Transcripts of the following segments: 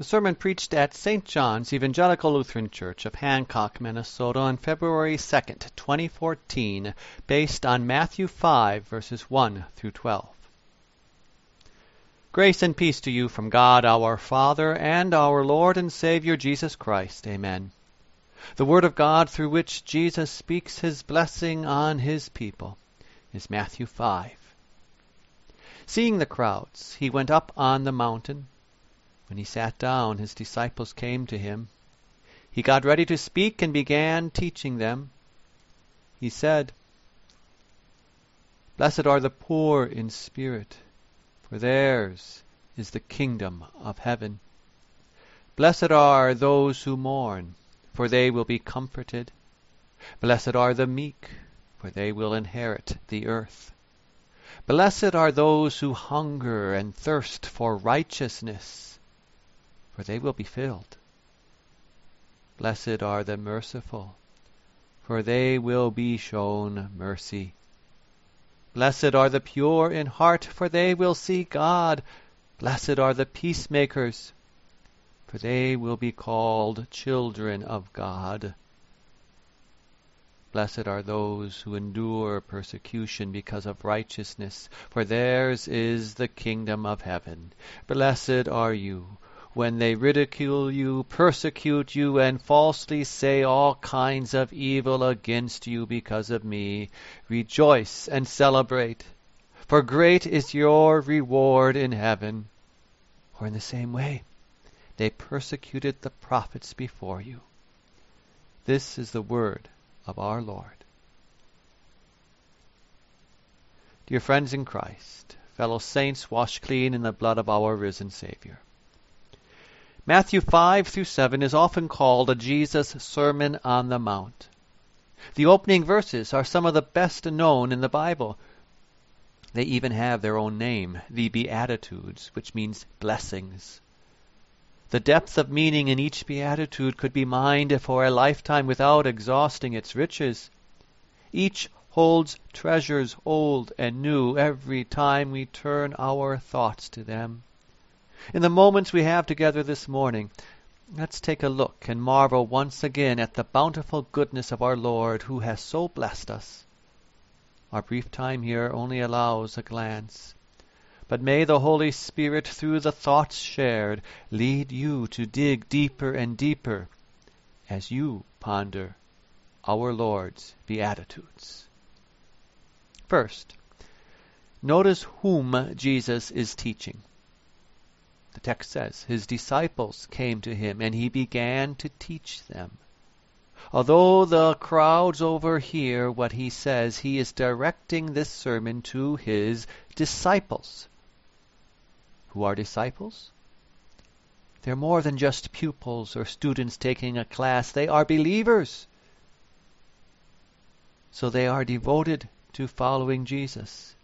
The sermon preached at St. John's Evangelical Lutheran Church of Hancock, Minnesota on February 2nd, 2014, based on Matthew 5 verses 1 through 12. Grace and peace to you from God our Father and our Lord and Savior Jesus Christ. Amen. The Word of God through which Jesus speaks His blessing on His people is Matthew 5. Seeing the crowds, He went up on the mountain. When he sat down, his disciples came to him. He got ready to speak and began teaching them. He said, Blessed are the poor in spirit, for theirs is the kingdom of heaven. Blessed are those who mourn, for they will be comforted. Blessed are the meek, for they will inherit the earth. Blessed are those who hunger and thirst for righteousness for they will be filled. Blessed are the merciful, for they will be shown mercy. Blessed are the pure in heart, for they will see God. Blessed are the peacemakers, for they will be called children of God. Blessed are those who endure persecution because of righteousness, for theirs is the kingdom of heaven. Blessed are you when they ridicule you, persecute you, and falsely say all kinds of evil against you because of me. Rejoice and celebrate, for great is your reward in heaven. Or in the same way, they persecuted the prophets before you. This is the word of our Lord. Dear friends in Christ, fellow saints washed clean in the blood of our risen Savior. Matthew 5 through 7 is often called a Jesus Sermon on the Mount. The opening verses are some of the best known in the Bible. They even have their own name, the Beatitudes, which means blessings. The depth of meaning in each beatitude could be mined for a lifetime without exhausting its riches. Each holds treasures old and new every time we turn our thoughts to them. In the moments we have together this morning, let's take a look and marvel once again at the bountiful goodness of our Lord who has so blessed us. Our brief time here only allows a glance. But may the Holy Spirit, through the thoughts shared, lead you to dig deeper and deeper as you ponder our Lord's Beatitudes. First, notice whom Jesus is teaching. The text says, His disciples came to him, and he began to teach them. Although the crowds overhear what he says, he is directing this sermon to his disciples. Who are disciples? They're more than just pupils or students taking a class. They are believers. So they are devoted to following Jesus.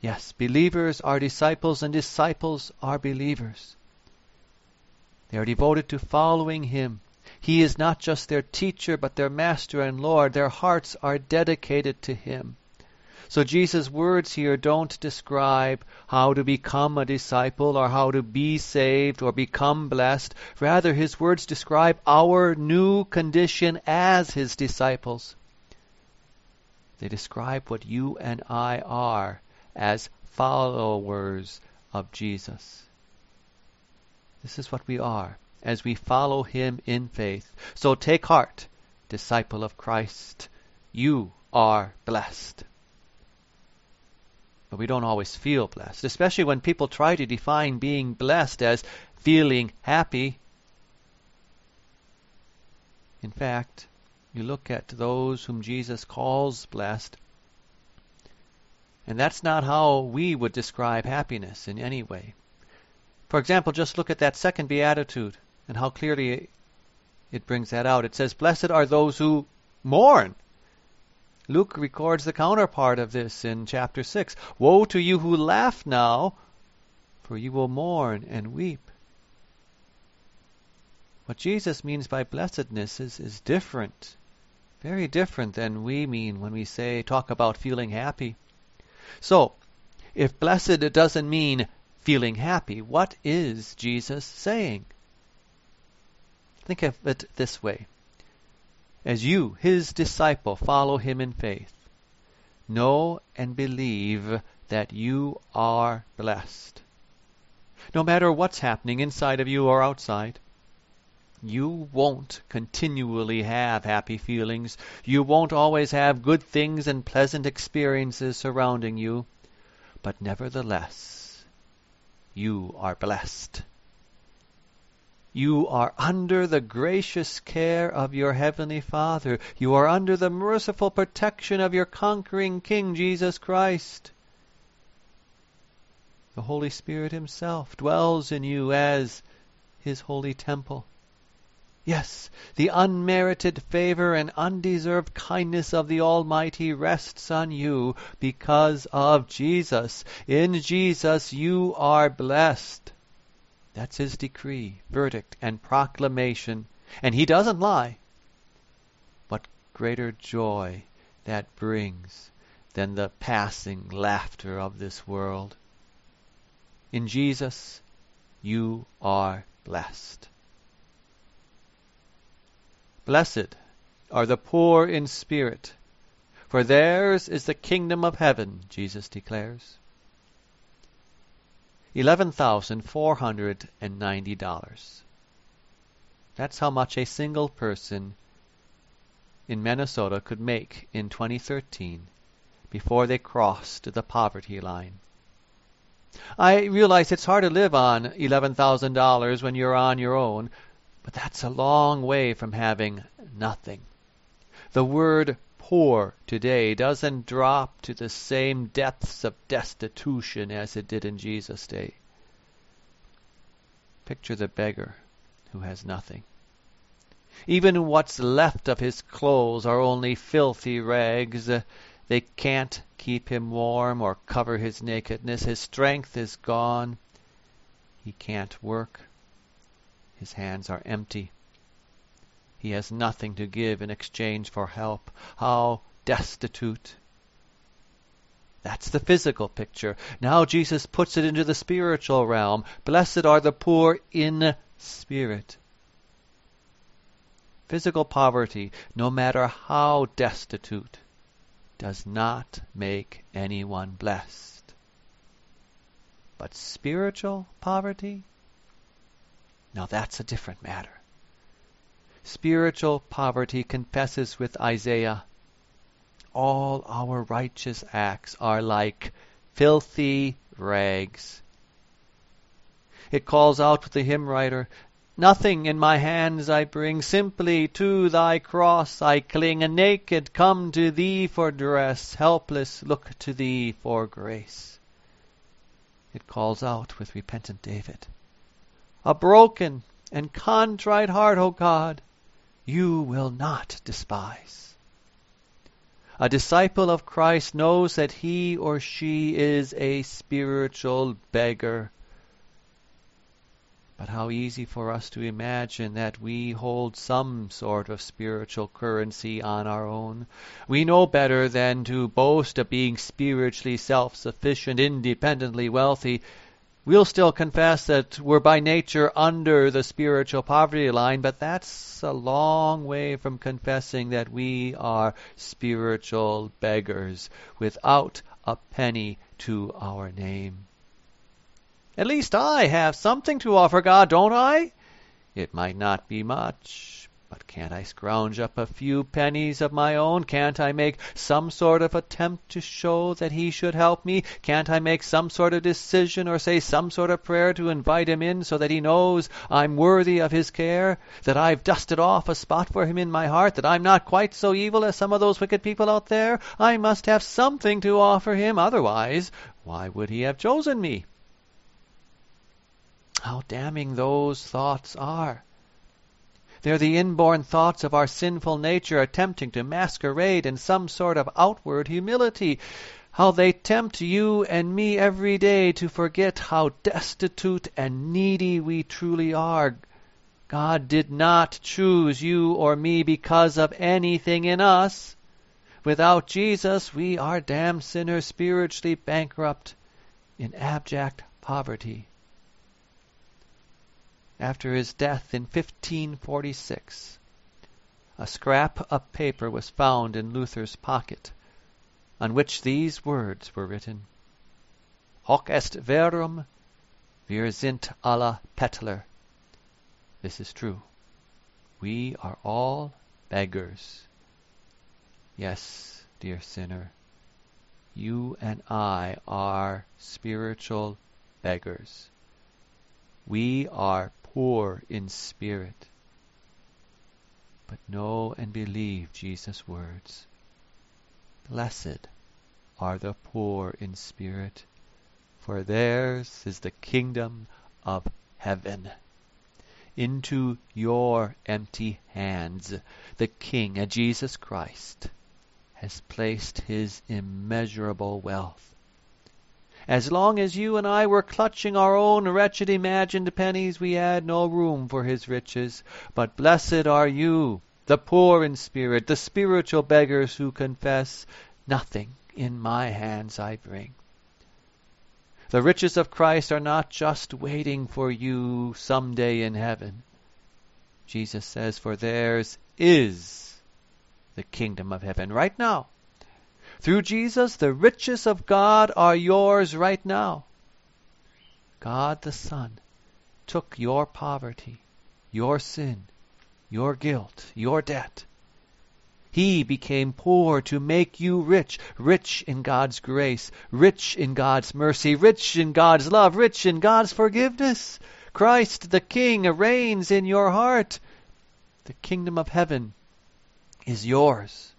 Yes, believers are disciples, and disciples are believers. They are devoted to following Him. He is not just their teacher, but their master and Lord. Their hearts are dedicated to Him. So Jesus' words here don't describe how to become a disciple or how to be saved or become blessed. Rather, His words describe our new condition as His disciples. They describe what you and I are as followers of Jesus. This is what we are as we follow him in faith. So take heart, disciple of Christ. You are blessed. But we don't always feel blessed, especially when people try to define being blessed as feeling happy. In fact, you look at those whom Jesus calls blessed, and that's not how we would describe happiness in any way. For example, just look at that second beatitude and how clearly it brings that out. It says, Blessed are those who mourn. Luke records the counterpart of this in chapter 6. Woe to you who laugh now, for you will mourn and weep. What Jesus means by blessedness is, is different, very different than we mean when we say, talk about feeling happy. So, if blessed doesn't mean feeling happy, what is Jesus saying? Think of it this way. As you, his disciple, follow him in faith, know and believe that you are blessed. No matter what's happening inside of you or outside, you won't continually have happy feelings. You won't always have good things and pleasant experiences surrounding you. But nevertheless, you are blessed. You are under the gracious care of your Heavenly Father. You are under the merciful protection of your conquering King Jesus Christ. The Holy Spirit Himself dwells in you as His holy temple. Yes, the unmerited favor and undeserved kindness of the Almighty rests on you because of Jesus. In Jesus you are blessed. That's his decree, verdict, and proclamation. And he doesn't lie. What greater joy that brings than the passing laughter of this world. In Jesus, you are blessed. Blessed are the poor in spirit, for theirs is the kingdom of heaven, Jesus declares. $11,490. That's how much a single person in Minnesota could make in 2013 before they crossed the poverty line. I realize it's hard to live on $11,000 when you're on your own, but that's a long way from having nothing. The word poor today doesn't drop to the same depths of destitution as it did in Jesus' day. Picture the beggar who has nothing. Even what's left of his clothes are only filthy rags. They can't keep him warm or cover his nakedness. His strength is gone. He can't work. His hands are empty. He has nothing to give in exchange for help. How destitute! That's the physical picture. Now Jesus puts it into the spiritual realm. Blessed are the poor in spirit. Physical poverty, no matter how destitute, does not make anyone blessed. But spiritual poverty? Now that's a different matter. Spiritual poverty confesses with Isaiah, All our righteous acts are like filthy rags. It calls out with the hymn writer, Nothing in my hands I bring, simply to thy cross I cling, and naked come to thee for dress, helpless look to thee for grace. It calls out with repentant David, A broken and contrite heart, O God, you will not despise. A disciple of Christ knows that he or she is a spiritual beggar. But how easy for us to imagine that we hold some sort of spiritual currency on our own. We know better than to boast of being spiritually self sufficient, independently wealthy. We'll still confess that we're by nature under the spiritual poverty line, but that's a long way from confessing that we are spiritual beggars without a penny to our name. At least I have something to offer God, don't I? It might not be much, but can't I scrounge up a few pennies of my own? Can't I make some sort of attempt to show that he should help me? Can't I make some sort of decision or say some sort of prayer to invite him in so that he knows I'm worthy of his care? That I've dusted off a spot for him in my heart? That I'm not quite so evil as some of those wicked people out there? I must have something to offer him, otherwise, why would he have chosen me? How damning those thoughts are! They're the inborn thoughts of our sinful nature attempting to masquerade in some sort of outward humility. How they tempt you and me every day to forget how destitute and needy we truly are. God did not choose you or me because of anything in us. Without Jesus, we are damned sinners, spiritually bankrupt, in abject poverty. After his death in 1546, a scrap of paper was found in Luther's pocket, on which these words were written Hoc est verum, wir sind alle Bettler. This is true. We are all beggars. Yes, dear sinner, you and I are spiritual beggars. We are poor in spirit. But know and believe Jesus' words. Blessed are the poor in spirit, for theirs is the kingdom of heaven. Into your empty hands the King, Jesus Christ, has placed his immeasurable wealth. As long as you and I were clutching our own wretched imagined pennies, we had no room for his riches. But blessed are you, the poor in spirit, the spiritual beggars who confess, Nothing in my hands I bring. The riches of Christ are not just waiting for you some day in heaven. Jesus says, For theirs is the kingdom of heaven right now. Through Jesus, the riches of God are yours right now. God the Son took your poverty, your sin, your guilt, your debt. He became poor to make you rich, rich in God's grace, rich in God's mercy, rich in God's love, rich in God's forgiveness. Christ the King reigns in your heart. The kingdom of heaven is yours.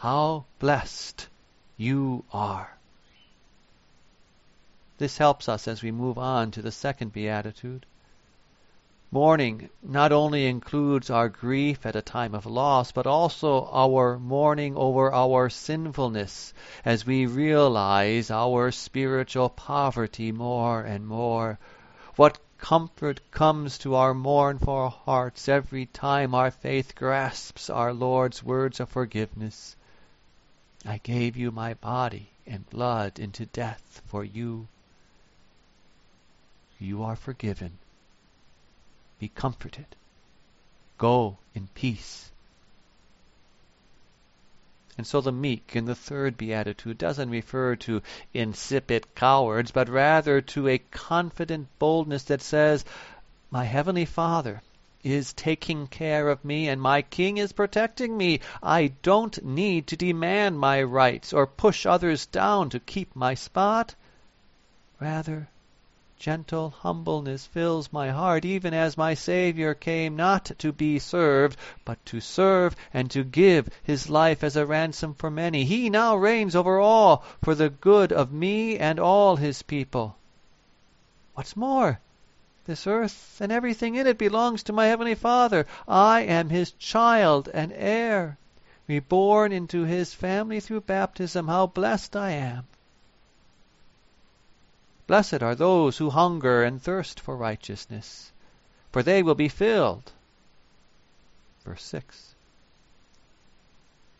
How blessed you are. This helps us as we move on to the second beatitude. Mourning not only includes our grief at a time of loss, but also our mourning over our sinfulness as we realize our spiritual poverty more and more. What comfort comes to our mournful hearts every time our faith grasps our Lord's words of forgiveness. I gave you my body and blood into death for you. You are forgiven. Be comforted. Go in peace. And so the meek in the third beatitude doesn't refer to insipid cowards, but rather to a confident boldness that says, My heavenly Father is taking care of me and my king is protecting me. I don't need to demand my rights or push others down to keep my spot. Rather, gentle humbleness fills my heart, even as my Saviour came not to be served, but to serve and to give his life as a ransom for many. He now reigns over all for the good of me and all his people. What's more, this earth and everything in it belongs to my Heavenly Father. I am His child and heir, reborn into His family through baptism. How blessed I am! Blessed are those who hunger and thirst for righteousness, for they will be filled. Verse 6.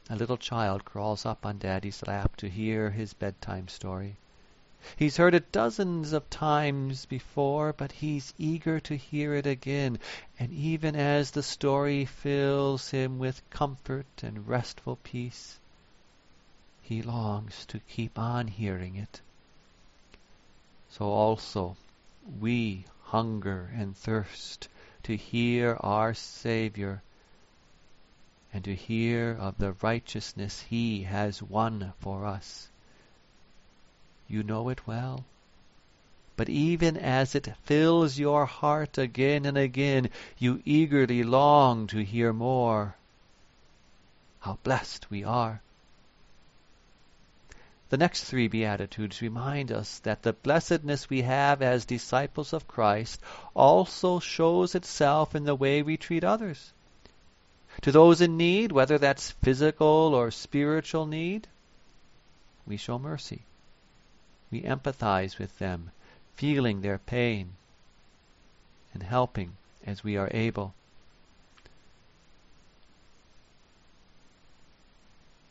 A little child crawls up on Daddy's lap to hear his bedtime story. He's heard it dozens of times before, but he's eager to hear it again. And even as the story fills him with comfort and restful peace, he longs to keep on hearing it. So also we hunger and thirst to hear our Saviour and to hear of the righteousness He has won for us. You know it well. But even as it fills your heart again and again, you eagerly long to hear more. How blessed we are! The next three Beatitudes remind us that the blessedness we have as disciples of Christ also shows itself in the way we treat others. To those in need, whether that's physical or spiritual need, we show mercy. We empathize with them, feeling their pain and helping as we are able.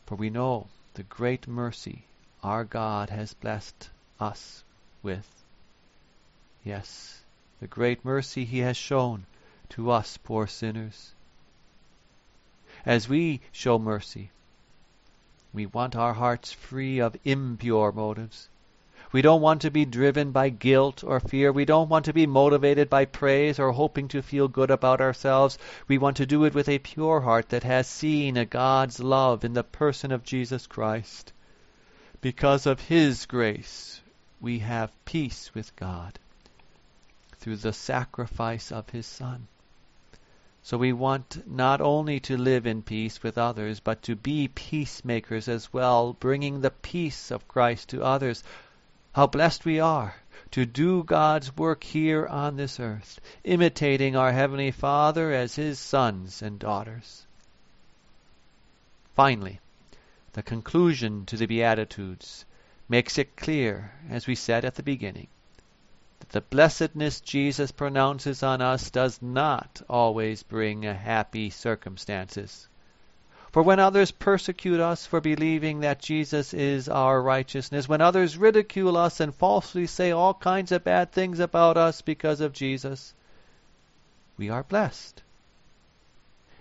For we know the great mercy our God has blessed us with. Yes, the great mercy he has shown to us poor sinners. As we show mercy, we want our hearts free of impure motives. We don't want to be driven by guilt or fear. We don't want to be motivated by praise or hoping to feel good about ourselves. We want to do it with a pure heart that has seen a God's love in the person of Jesus Christ. Because of His grace, we have peace with God through the sacrifice of His Son. So we want not only to live in peace with others, but to be peacemakers as well, bringing the peace of Christ to others. How blessed we are to do God's work here on this earth, imitating our Heavenly Father as His sons and daughters. Finally, the conclusion to the Beatitudes makes it clear, as we said at the beginning, that the blessedness Jesus pronounces on us does not always bring happy circumstances. For when others persecute us for believing that Jesus is our righteousness, when others ridicule us and falsely say all kinds of bad things about us because of Jesus, we are blessed.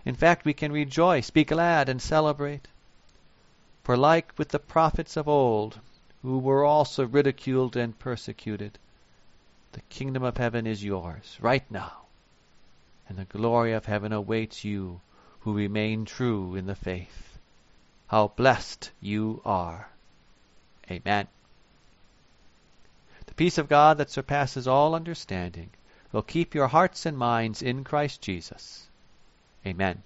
In fact, we can rejoice, be glad, and celebrate. For like with the prophets of old, who were also ridiculed and persecuted, the kingdom of heaven is yours right now, and the glory of heaven awaits you who remain true in the faith. How blessed you are. Amen. The peace of God that surpasses all understanding will keep your hearts and minds in Christ Jesus. Amen.